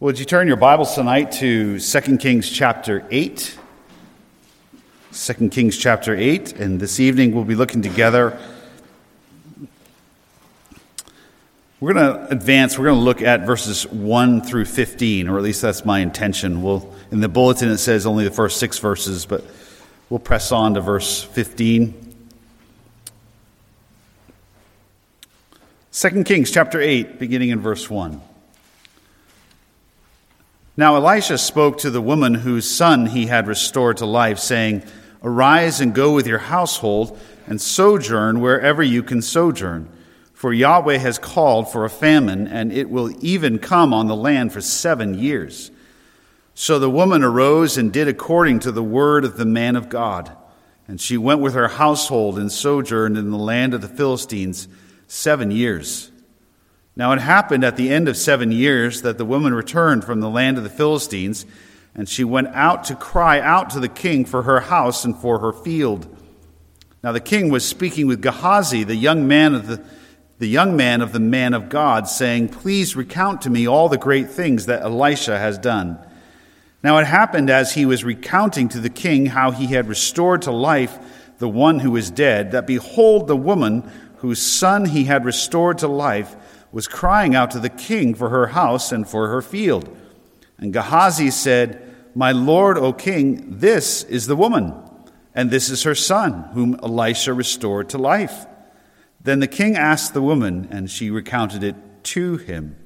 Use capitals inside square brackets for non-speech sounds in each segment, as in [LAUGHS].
Would you turn your Bibles tonight to 2 Kings chapter 8? 2 Kings chapter 8, and this evening we'll be looking together. We're going to advance, we're going to look at verses 1 through 15, or at least that's my intention. We'll, in the bulletin it says only the first six verses, but we'll press on to verse 15. 2 Kings chapter 8, beginning in verse 1. Now Elisha spoke to the woman whose son he had restored to life, saying, Arise and go with your household and sojourn wherever you can sojourn. For Yahweh has called for a famine, and it will even come on the land for seven years. So the woman arose and did according to the word of the man of God. And she went with her household and sojourned in the land of the Philistines seven years. Now it happened at the end of seven years that the woman returned from the land of the Philistines, and she went out to cry out to the king for her house and for her field. Now the king was speaking with Gehazi, the young man of the the young man of the man of God, saying, Please recount to me all the great things that Elisha has done. Now it happened as he was recounting to the king how he had restored to life the one who was dead, that behold, the woman whose son he had restored to life was crying out to the king for her house and for her field. And Gehazi said, My lord, O king, this is the woman, and this is her son, whom Elisha restored to life. Then the king asked the woman, and she recounted it to him.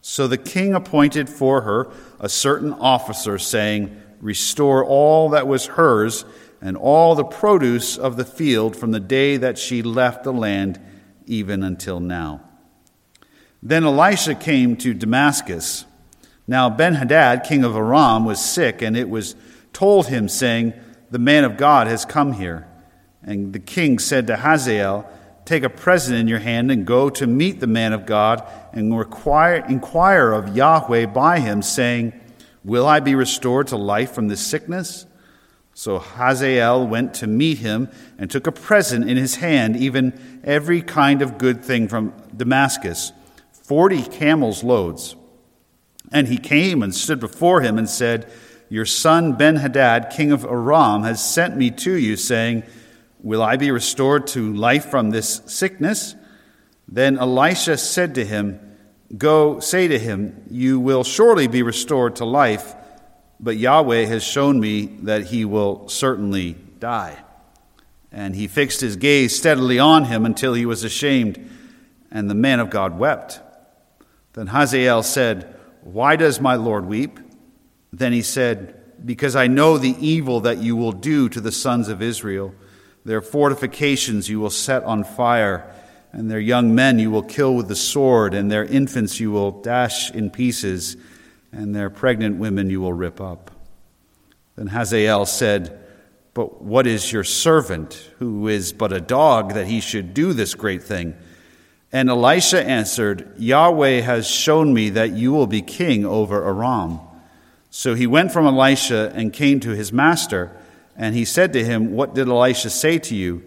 So the king appointed for her a certain officer, saying, Restore all that was hers and all the produce of the field from the day that she left the land even until now. Then Elisha came to Damascus. Now Ben Hadad, king of Aram, was sick, and it was told him, saying, The man of God has come here. And the king said to Hazael, Take a present in your hand and go to meet the man of God and require, inquire of Yahweh by him, saying, Will I be restored to life from this sickness? So Hazael went to meet him and took a present in his hand, even every kind of good thing from Damascus forty camels' loads. And he came and stood before him and said, Your son Ben Hadad, king of Aram, has sent me to you, saying, Will I be restored to life from this sickness? Then Elisha said to him, Go say to him, You will surely be restored to life, but Yahweh has shown me that he will certainly die. And he fixed his gaze steadily on him until he was ashamed, and the man of God wept. Then Hazael said, Why does my Lord weep? Then he said, Because I know the evil that you will do to the sons of Israel. Their fortifications you will set on fire, and their young men you will kill with the sword, and their infants you will dash in pieces, and their pregnant women you will rip up. Then Hazael said, But what is your servant, who is but a dog, that he should do this great thing? And Elisha answered, Yahweh has shown me that you will be king over Aram. So he went from Elisha and came to his master, and he said to him, What did Elisha say to you?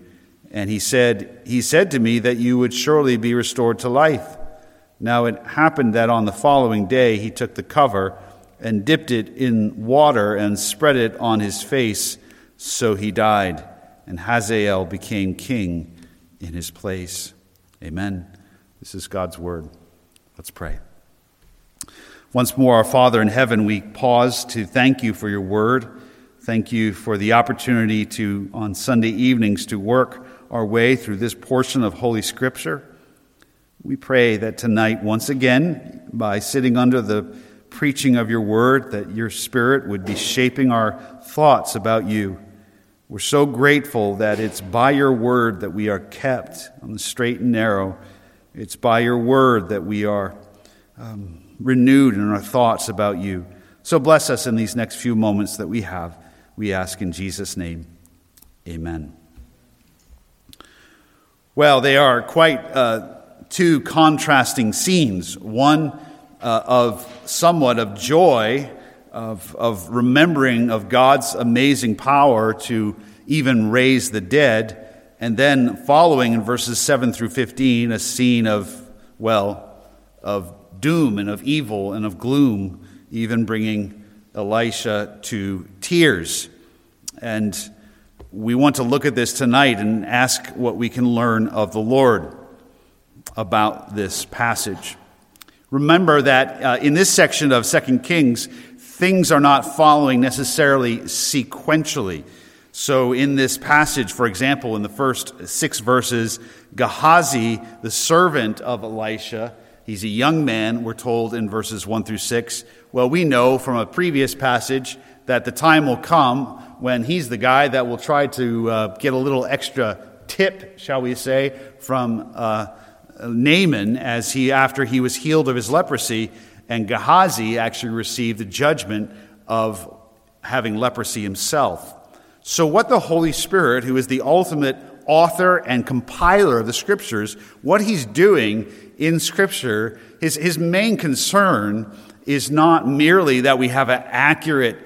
And he said, He said to me that you would surely be restored to life. Now it happened that on the following day he took the cover and dipped it in water and spread it on his face, so he died, and Hazael became king in his place. Amen. This is God's word. Let's pray. Once more, our Father in heaven, we pause to thank you for your word. Thank you for the opportunity to, on Sunday evenings, to work our way through this portion of Holy Scripture. We pray that tonight, once again, by sitting under the preaching of your word, that your Spirit would be shaping our thoughts about you we're so grateful that it's by your word that we are kept on the straight and narrow. It's by your word that we are um, renewed in our thoughts about you. So bless us in these next few moments that we have. We ask in Jesus' name. Amen. Well, they are quite uh, two contrasting scenes one uh, of somewhat of joy of, of remembering of God's amazing power to even raise the dead. And then following in verses 7 through 15, a scene of, well, of doom and of evil and of gloom even bringing Elisha to tears. And we want to look at this tonight and ask what we can learn of the Lord about this passage. Remember that uh, in this section of Second Kings, things are not following necessarily sequentially. So, in this passage, for example, in the first six verses, Gehazi, the servant of Elisha, he's a young man, we're told in verses 1 through 6. Well, we know from a previous passage that the time will come when he's the guy that will try to uh, get a little extra tip, shall we say, from uh, Naaman as he, after he was healed of his leprosy, and Gehazi actually received the judgment of having leprosy himself. So, what the Holy Spirit, who is the ultimate author and compiler of the scriptures, what he's doing in scripture, his, his main concern is not merely that we have an accurate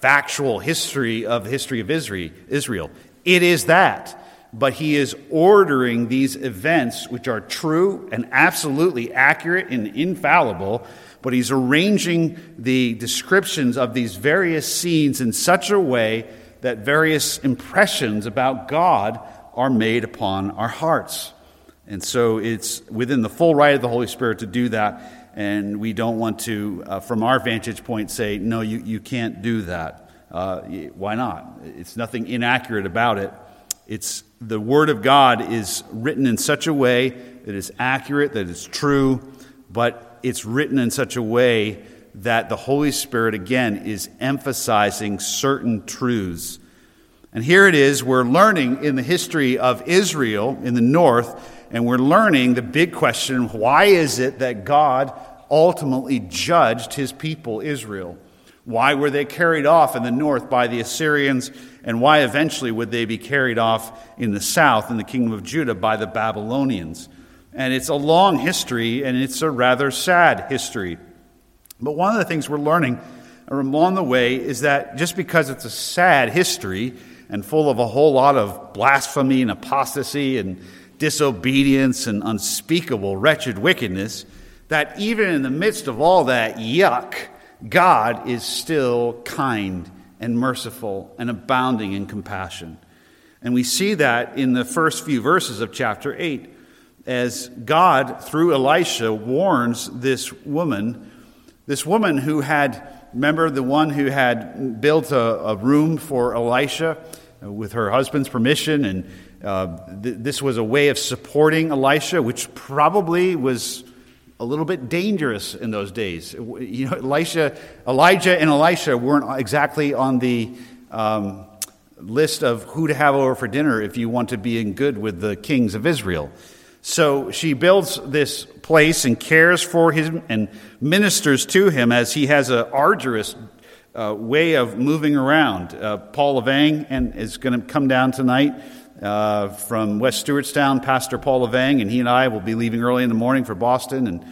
factual history of the history of Israel. It is that. But he is ordering these events, which are true and absolutely accurate and infallible, but he's arranging the descriptions of these various scenes in such a way that various impressions about God are made upon our hearts. And so it's within the full right of the Holy Spirit to do that. And we don't want to, uh, from our vantage point, say, no, you, you can't do that. Uh, why not? It's nothing inaccurate about it. It's the Word of God is written in such a way that is accurate, that is true, but it's written in such a way that the Holy Spirit, again, is emphasizing certain truths. And here it is, we're learning in the history of Israel in the north, and we're learning the big question why is it that God ultimately judged his people, Israel? Why were they carried off in the north by the Assyrians, and why eventually would they be carried off in the south in the kingdom of Judah by the Babylonians? And it's a long history, and it's a rather sad history. But one of the things we're learning along the way is that just because it's a sad history and full of a whole lot of blasphemy and apostasy and disobedience and unspeakable wretched wickedness, that even in the midst of all that yuck, God is still kind and merciful and abounding in compassion. And we see that in the first few verses of chapter 8 as God, through Elisha, warns this woman this woman who had, remember the one who had built a, a room for Elisha uh, with her husband's permission, and uh, th- this was a way of supporting Elisha, which probably was a little bit dangerous in those days. You know, Elisha, Elijah and Elisha weren't exactly on the um, list of who to have over for dinner if you want to be in good with the kings of Israel. So she builds this place and cares for him and ministers to him as he has an arduous uh, way of moving around. Uh, Paul Levang and is going to come down tonight uh, from West Stewartstown, Pastor Paul Levang, and he and I will be leaving early in the morning for Boston and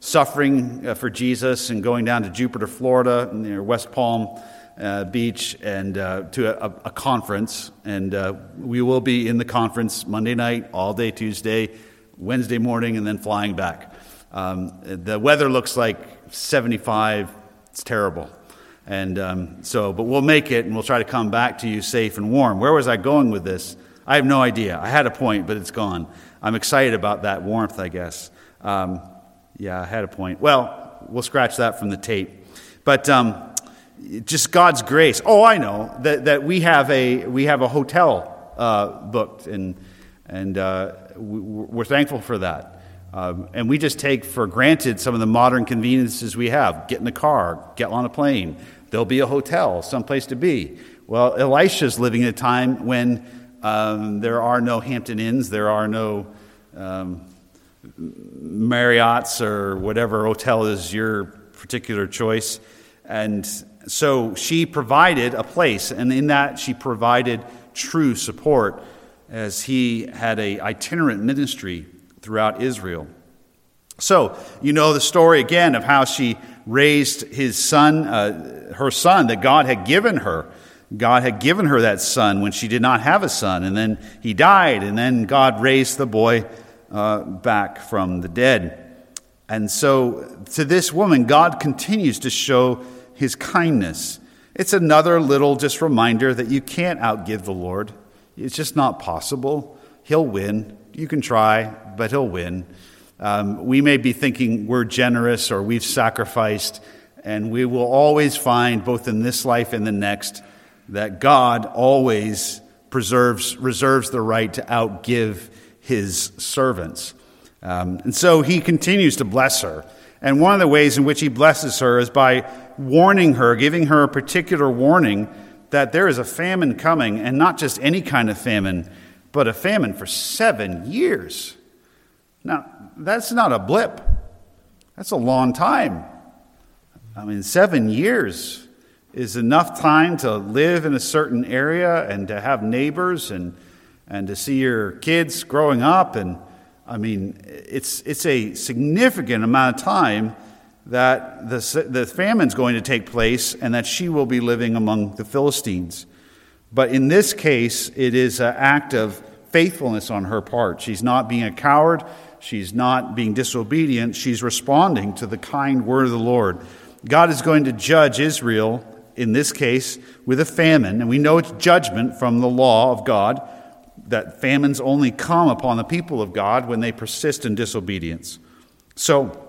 suffering uh, for Jesus and going down to Jupiter, Florida, near West Palm. Uh, beach and uh, to a, a, conference, and uh, we will be in the conference Monday night, all day Tuesday, Wednesday morning, and then flying back. Um, the weather looks like 75. It's terrible. And um, so, but we'll make it and we'll try to come back to you safe and warm. Where was I going with this? I have no idea. I had a point, but it's gone. I'm excited about that warmth, I guess. Um, yeah, I had a point. Well, we'll scratch that from the tape. But um, just God's grace. Oh, I know that, that we have a we have a hotel uh, booked, and and uh, we're thankful for that. Um, and we just take for granted some of the modern conveniences we have. Get in the car, get on a plane. There'll be a hotel, someplace to be. Well, Elisha's living in a time when um, there are no Hampton Inns, there are no um, Marriott's or whatever hotel is your particular choice. And so she provided a place, and in that she provided true support as he had a itinerant ministry throughout Israel. So, you know the story again of how she raised his son, uh, her son that God had given her. God had given her that son when she did not have a son, and then he died, and then God raised the boy uh, back from the dead. And so, to this woman, God continues to show his kindness. It's another little just reminder that you can't outgive the Lord. It's just not possible. He'll win. You can try, but he'll win. Um, we may be thinking we're generous or we've sacrificed, and we will always find, both in this life and the next, that God always preserves, reserves the right to outgive his servants. Um, and so he continues to bless her. And one of the ways in which he blesses her is by warning her, giving her a particular warning that there is a famine coming, and not just any kind of famine, but a famine for seven years. Now, that's not a blip, that's a long time. I mean, seven years is enough time to live in a certain area and to have neighbors and, and to see your kids growing up and I mean, it's, it's a significant amount of time that the, the famine's going to take place and that she will be living among the Philistines. But in this case, it is an act of faithfulness on her part. She's not being a coward, she's not being disobedient, she's responding to the kind word of the Lord. God is going to judge Israel, in this case, with a famine, and we know it's judgment from the law of God that famines only come upon the people of God when they persist in disobedience. So,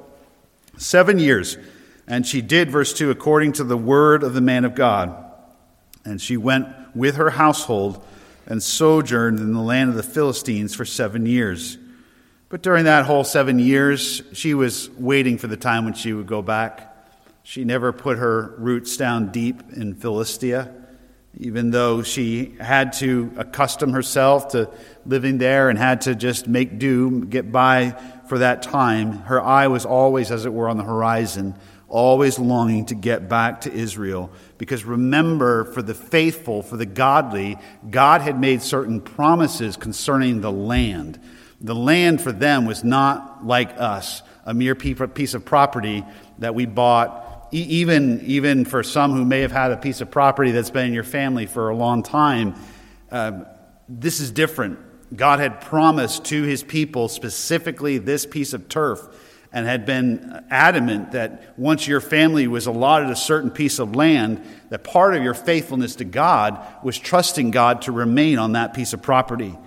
seven years, and she did, verse 2, according to the word of the man of God. And she went with her household and sojourned in the land of the Philistines for seven years. But during that whole seven years, she was waiting for the time when she would go back. She never put her roots down deep in Philistia even though she had to accustom herself to living there and had to just make do, get by for that time, her eye was always, as it were, on the horizon, always longing to get back to Israel. Because remember, for the faithful, for the godly, God had made certain promises concerning the land. The land for them was not like us, a mere piece of property that we bought even, even for some who may have had a piece of property that's been in your family for a long time, uh, this is different. God had promised to his people specifically this piece of turf and had been adamant that once your family was allotted a certain piece of land, that part of your faithfulness to God was trusting God to remain on that piece of property.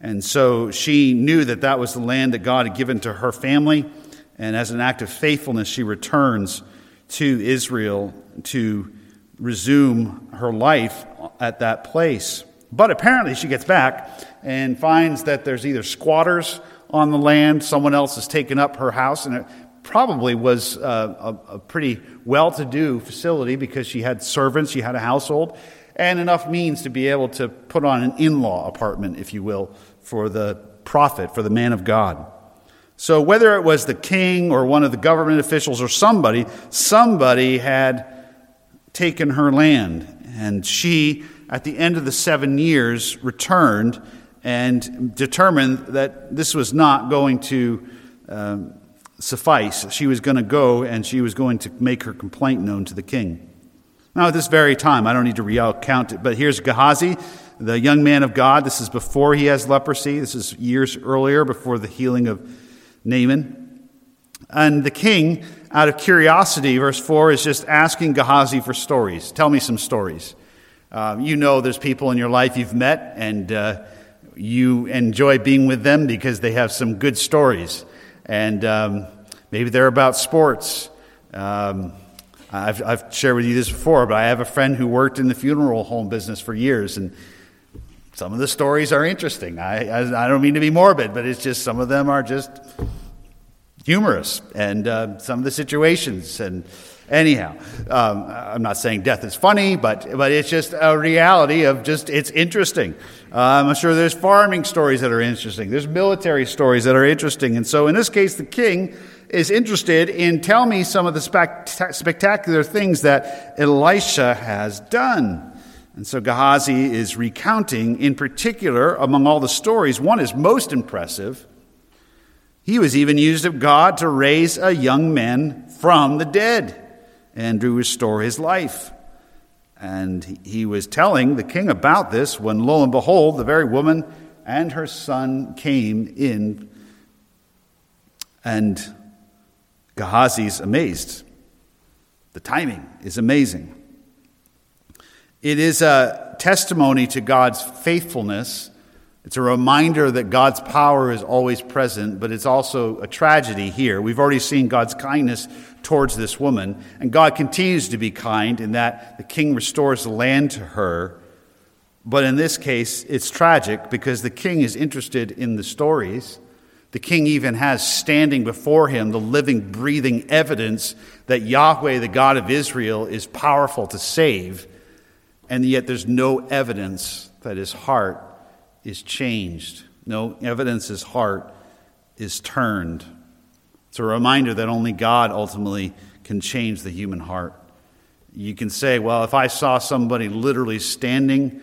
And so she knew that that was the land that God had given to her family. And as an act of faithfulness, she returns to Israel to resume her life at that place. But apparently, she gets back and finds that there's either squatters on the land, someone else has taken up her house, and it probably was uh, a, a pretty well to do facility because she had servants, she had a household, and enough means to be able to put on an in law apartment, if you will, for the prophet, for the man of God. So, whether it was the king or one of the government officials or somebody, somebody had taken her land. And she, at the end of the seven years, returned and determined that this was not going to um, suffice. She was going to go and she was going to make her complaint known to the king. Now, at this very time, I don't need to recount it, but here's Gehazi, the young man of God. This is before he has leprosy. This is years earlier, before the healing of Naaman. And the king, out of curiosity, verse 4, is just asking Gehazi for stories. Tell me some stories. Uh, you know there's people in your life you've met, and uh, you enjoy being with them because they have some good stories. And um, maybe they're about sports. Um, I've, I've shared with you this before, but I have a friend who worked in the funeral home business for years, and some of the stories are interesting. I, I, I, don't mean to be morbid, but it's just some of them are just humorous, and uh, some of the situations. And anyhow, um, I'm not saying death is funny, but but it's just a reality of just it's interesting. Uh, I'm sure there's farming stories that are interesting. There's military stories that are interesting, and so in this case, the king is interested in tell me some of the spectacular things that Elisha has done. And so Gehazi is recounting, in particular, among all the stories, one is most impressive. He was even used of God to raise a young man from the dead and to restore his life. And he was telling the king about this when, lo and behold, the very woman and her son came in. And Gehazi's amazed. The timing is amazing. It is a testimony to God's faithfulness. It's a reminder that God's power is always present, but it's also a tragedy here. We've already seen God's kindness towards this woman, and God continues to be kind in that the king restores the land to her. But in this case, it's tragic because the king is interested in the stories. The king even has standing before him the living, breathing evidence that Yahweh, the God of Israel, is powerful to save, and yet there's no evidence that his heart is changed. No evidence his heart is turned. It's a reminder that only God ultimately can change the human heart. You can say, well, if I saw somebody literally standing,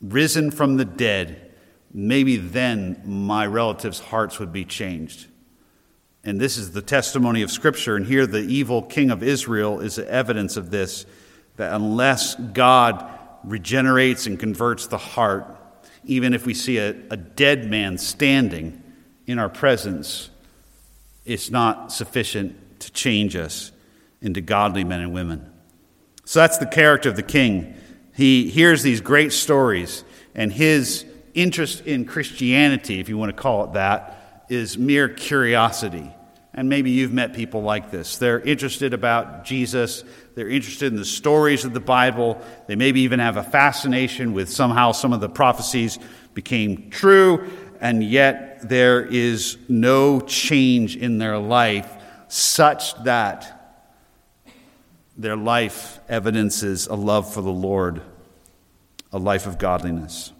risen from the dead, maybe then my relatives' hearts would be changed. And this is the testimony of Scripture. And here, the evil king of Israel is evidence of this that unless God regenerates and converts the heart, even if we see a, a dead man standing in our presence, it's not sufficient to change us into godly men and women. So that's the character of the king. He hears these great stories, and his interest in Christianity, if you want to call it that, is mere curiosity. And maybe you've met people like this. They're interested about Jesus. They're interested in the stories of the Bible. They maybe even have a fascination with somehow some of the prophecies became true, and yet there is no change in their life such that their life evidences a love for the Lord, a life of godliness.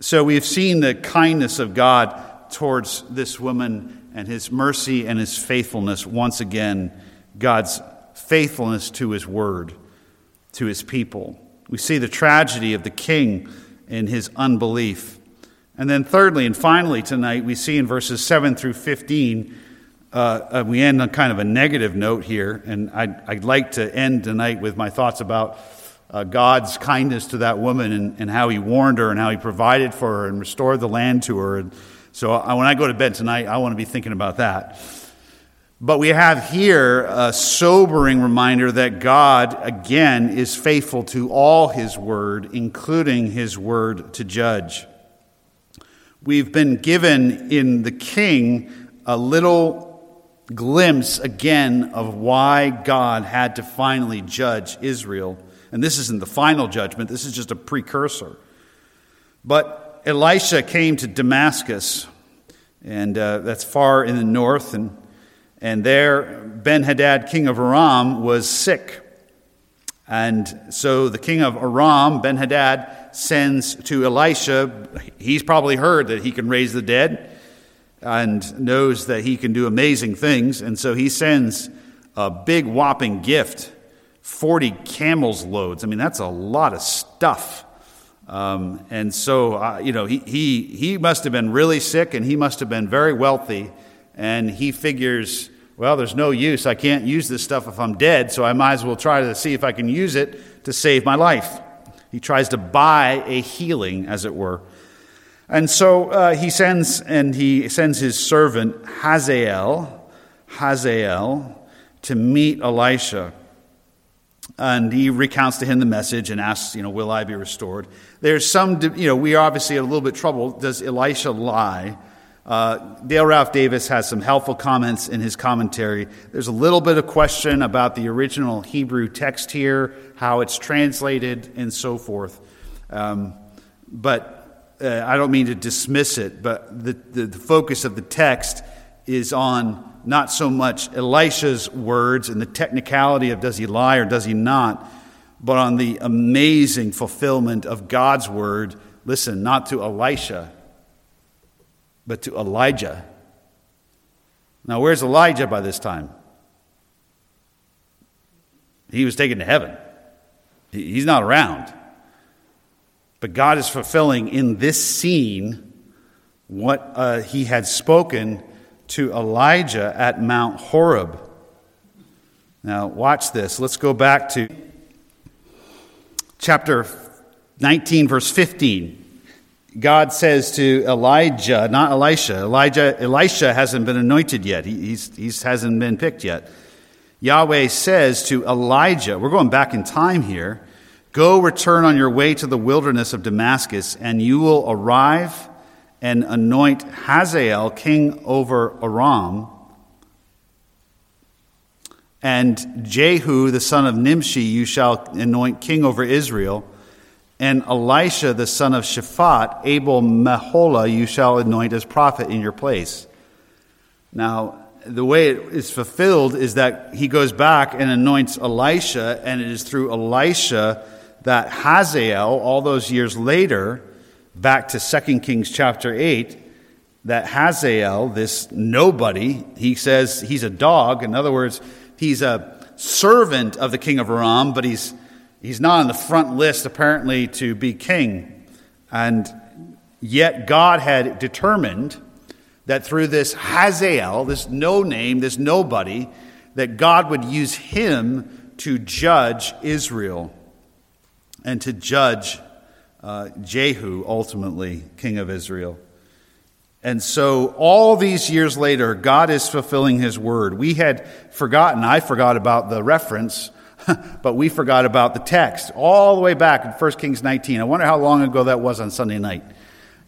So we've seen the kindness of God towards this woman and his mercy and his faithfulness. Once again, God's faithfulness to his word, to his people. We see the tragedy of the king in his unbelief. And then, thirdly and finally, tonight, we see in verses 7 through 15, uh, uh, we end on kind of a negative note here. And I'd, I'd like to end tonight with my thoughts about uh, God's kindness to that woman and, and, how he warned her and how he provided for her and restored the land to her. And so I, when I go to bed tonight, I want to be thinking about that. But we have here a sobering reminder that God, again, is faithful to all his word, including his word to judge. We've been given in the king a little glimpse again of why God had to finally judge Israel and this isn't the final judgment, this is just a precursor. But Elisha came to Damascus, and uh, that's far in the north. And, and there, Ben Hadad, king of Aram, was sick. And so the king of Aram, Ben Hadad, sends to Elisha. He's probably heard that he can raise the dead and knows that he can do amazing things. And so he sends a big whopping gift 40 camels loads. I mean, that's a lot of stuff. Um, and so, uh, you know, he, he, he must have been really sick and he must have been very wealthy. And he figures, well, there's no use. I can't use this stuff if I'm dead, so I might as well try to see if I can use it to save my life. He tries to buy a healing, as it were. And so uh, he sends, and he sends his servant Hazael, Hazael, to meet Elisha. And he recounts to him the message and asks, you know, will I be restored? There's some, you know, we are obviously a little bit troubled. Does Elisha lie? Uh, Dale Ralph Davis has some helpful comments in his commentary. There's a little bit of question about the original Hebrew text here, how it's translated, and so forth. Um, but uh, I don't mean to dismiss it, but the, the, the focus of the text is on not so much Elisha's words and the technicality of does he lie or does he not, but on the amazing fulfillment of God's word. Listen, not to Elisha, but to Elijah. Now, where's Elijah by this time? He was taken to heaven. He's not around. But God is fulfilling in this scene what uh, he had spoken to Elijah at Mount Horeb. Now, watch this. Let's go back to chapter 19, verse 15. God says to Elijah, not Elisha, Elijah, Elisha hasn't been anointed yet. He he's, he's hasn't been picked yet. Yahweh says to Elijah, we're going back in time here, go return on your way to the wilderness of Damascus, and you will arrive and anoint Hazael king over Aram, and Jehu the son of Nimshi you shall anoint king over Israel and Elisha, the son of Shaphat, Abel Meholah, you shall anoint as prophet in your place. Now, the way it is fulfilled is that he goes back and anoints Elisha, and it is through Elisha that Hazael, all those years later, back to 2 Kings chapter 8, that Hazael, this nobody, he says he's a dog. In other words, he's a servant of the king of Aram, but he's He's not on the front list, apparently, to be king. And yet, God had determined that through this Hazael, this no name, this nobody, that God would use him to judge Israel and to judge uh, Jehu, ultimately, king of Israel. And so, all these years later, God is fulfilling his word. We had forgotten, I forgot about the reference [LAUGHS] but we forgot about the text all the way back in 1 Kings 19. I wonder how long ago that was on Sunday night.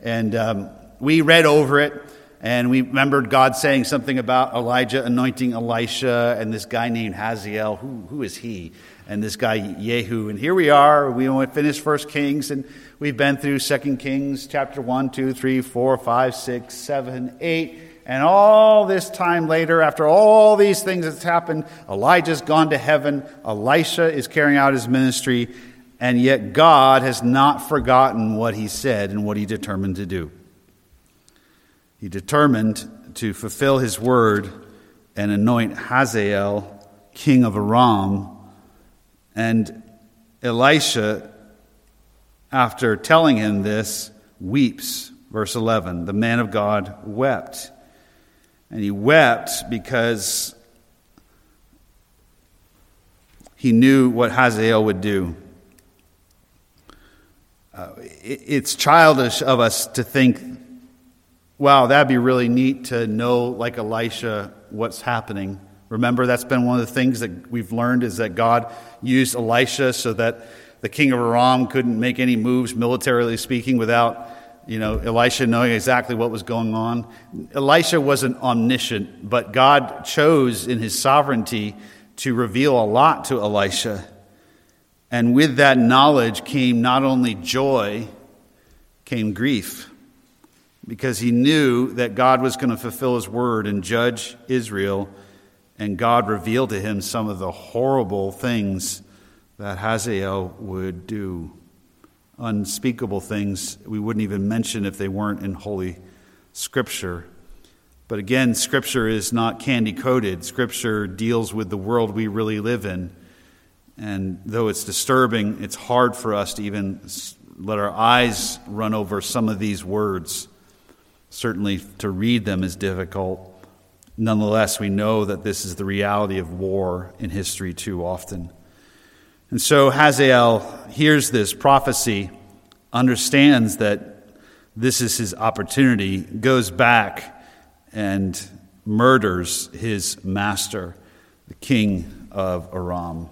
And um, we read over it, and we remembered God saying something about Elijah anointing Elisha and this guy named Hazael. Who, who is he? And this guy Jehu. And here we are. We only finished First Kings, and we've been through Second Kings chapter 1, 2, 3, 4, 5, 6, 7, 8 and all this time later, after all these things that's happened, Elijah's gone to heaven, Elisha is carrying out his ministry, and yet God has not forgotten what he said and what he determined to do. He determined to fulfill his word and anoint Hazael king of Aram. And Elisha, after telling him this, weeps. Verse 11 The man of God wept. And he wept because he knew what Hazael would do. Uh, it, it's childish of us to think, wow, that'd be really neat to know, like Elisha, what's happening. Remember, that's been one of the things that we've learned is that God used Elisha so that the king of Aram couldn't make any moves, militarily speaking, without you know, Elisha knowing exactly what was going on. Elisha wasn't omniscient, but God chose in his sovereignty to reveal a lot to Elisha. And with that knowledge came not only joy, came grief, because he knew that God was going to fulfill his word and judge Israel, and God revealed to him some of the horrible things that Hazael would do unspeakable things we wouldn't even mention if they weren't in Holy Scripture. But again, Scripture is not candy coated. Scripture deals with the world we really live in. And though it's disturbing, it's hard for us to even let our eyes run over some of these words. Certainly, to read them is difficult. Nonetheless, we know that this is the reality of war in history too often. And so Hazael hears this prophecy, understands that this is his opportunity, goes back and murders his master, the king of Aram.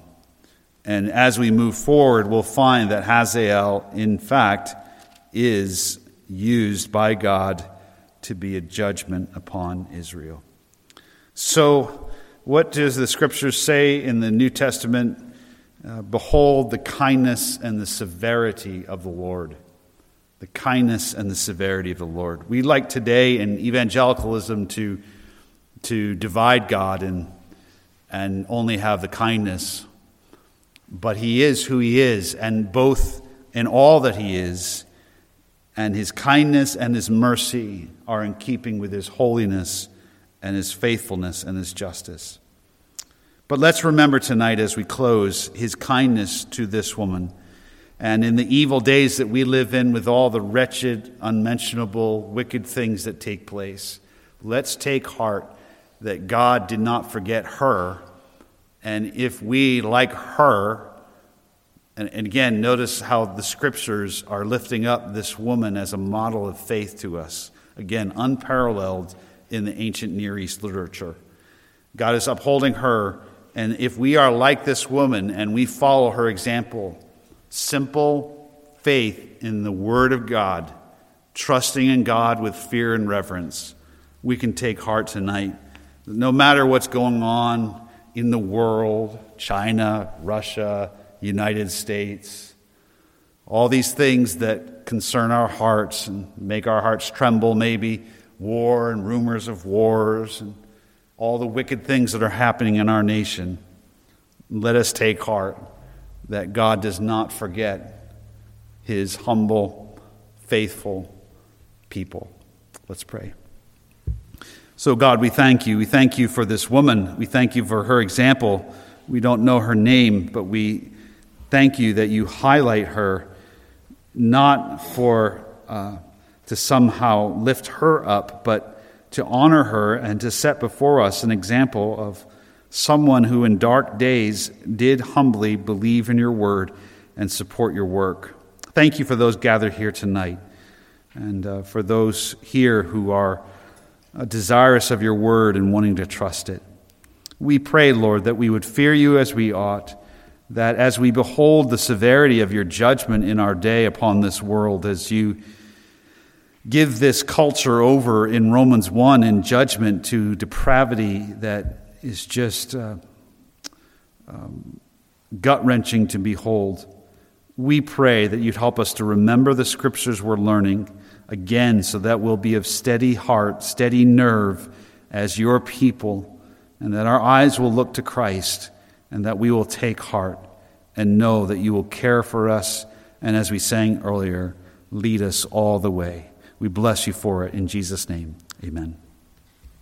And as we move forward, we'll find that Hazael, in fact, is used by God to be a judgment upon Israel. So, what does the scripture say in the New Testament uh, behold the kindness and the severity of the Lord. The kindness and the severity of the Lord. We like today in evangelicalism to, to divide God and, and only have the kindness. But He is who He is, and both in all that He is, and His kindness and His mercy are in keeping with His holiness and His faithfulness and His justice. But let's remember tonight as we close his kindness to this woman. And in the evil days that we live in, with all the wretched, unmentionable, wicked things that take place, let's take heart that God did not forget her. And if we, like her, And, again, notice how the scriptures are lifting up this woman as a model of faith to us. Again, unparalleled in the ancient Near East literature. God is upholding her, and if we are like this woman and we follow her example, simple faith in the Word of God, trusting in God with fear and reverence, we can take heart tonight. No matter what's going on in the world, China, Russia, United States, all these things that concern our hearts and make our hearts tremble, maybe war and rumors of wars and all the wicked things that are happening in our nation. Let us take heart that God does not forget his humble, faithful people. Let's pray. So, God, we thank you. We thank you for this woman. We thank you for her example. We don't know her name, but we thank you that you highlight her not for uh, to somehow lift her up, but to honor her and to set before us an example of someone who in dark days did humbly believe in your word and support your work. Thank you for those gathered here tonight and uh, for those here who are uh, desirous of your word and wanting to trust it. We pray, Lord, that we would fear you as we ought, that as we behold the severity of your judgment in our day upon this world, as you give this culture over in Romans 1 in judgment to depravity that is just uh, um, gut wrenching to behold. We pray that you'd help us to remember the scriptures we're learning again so that we'll be of steady heart, steady nerve as your people, and that our eyes will look to Christ, and that we will take heart and know that you will care for us, and as we sang earlier, lead us all the way. We bless you for it in Jesus' name. Amen.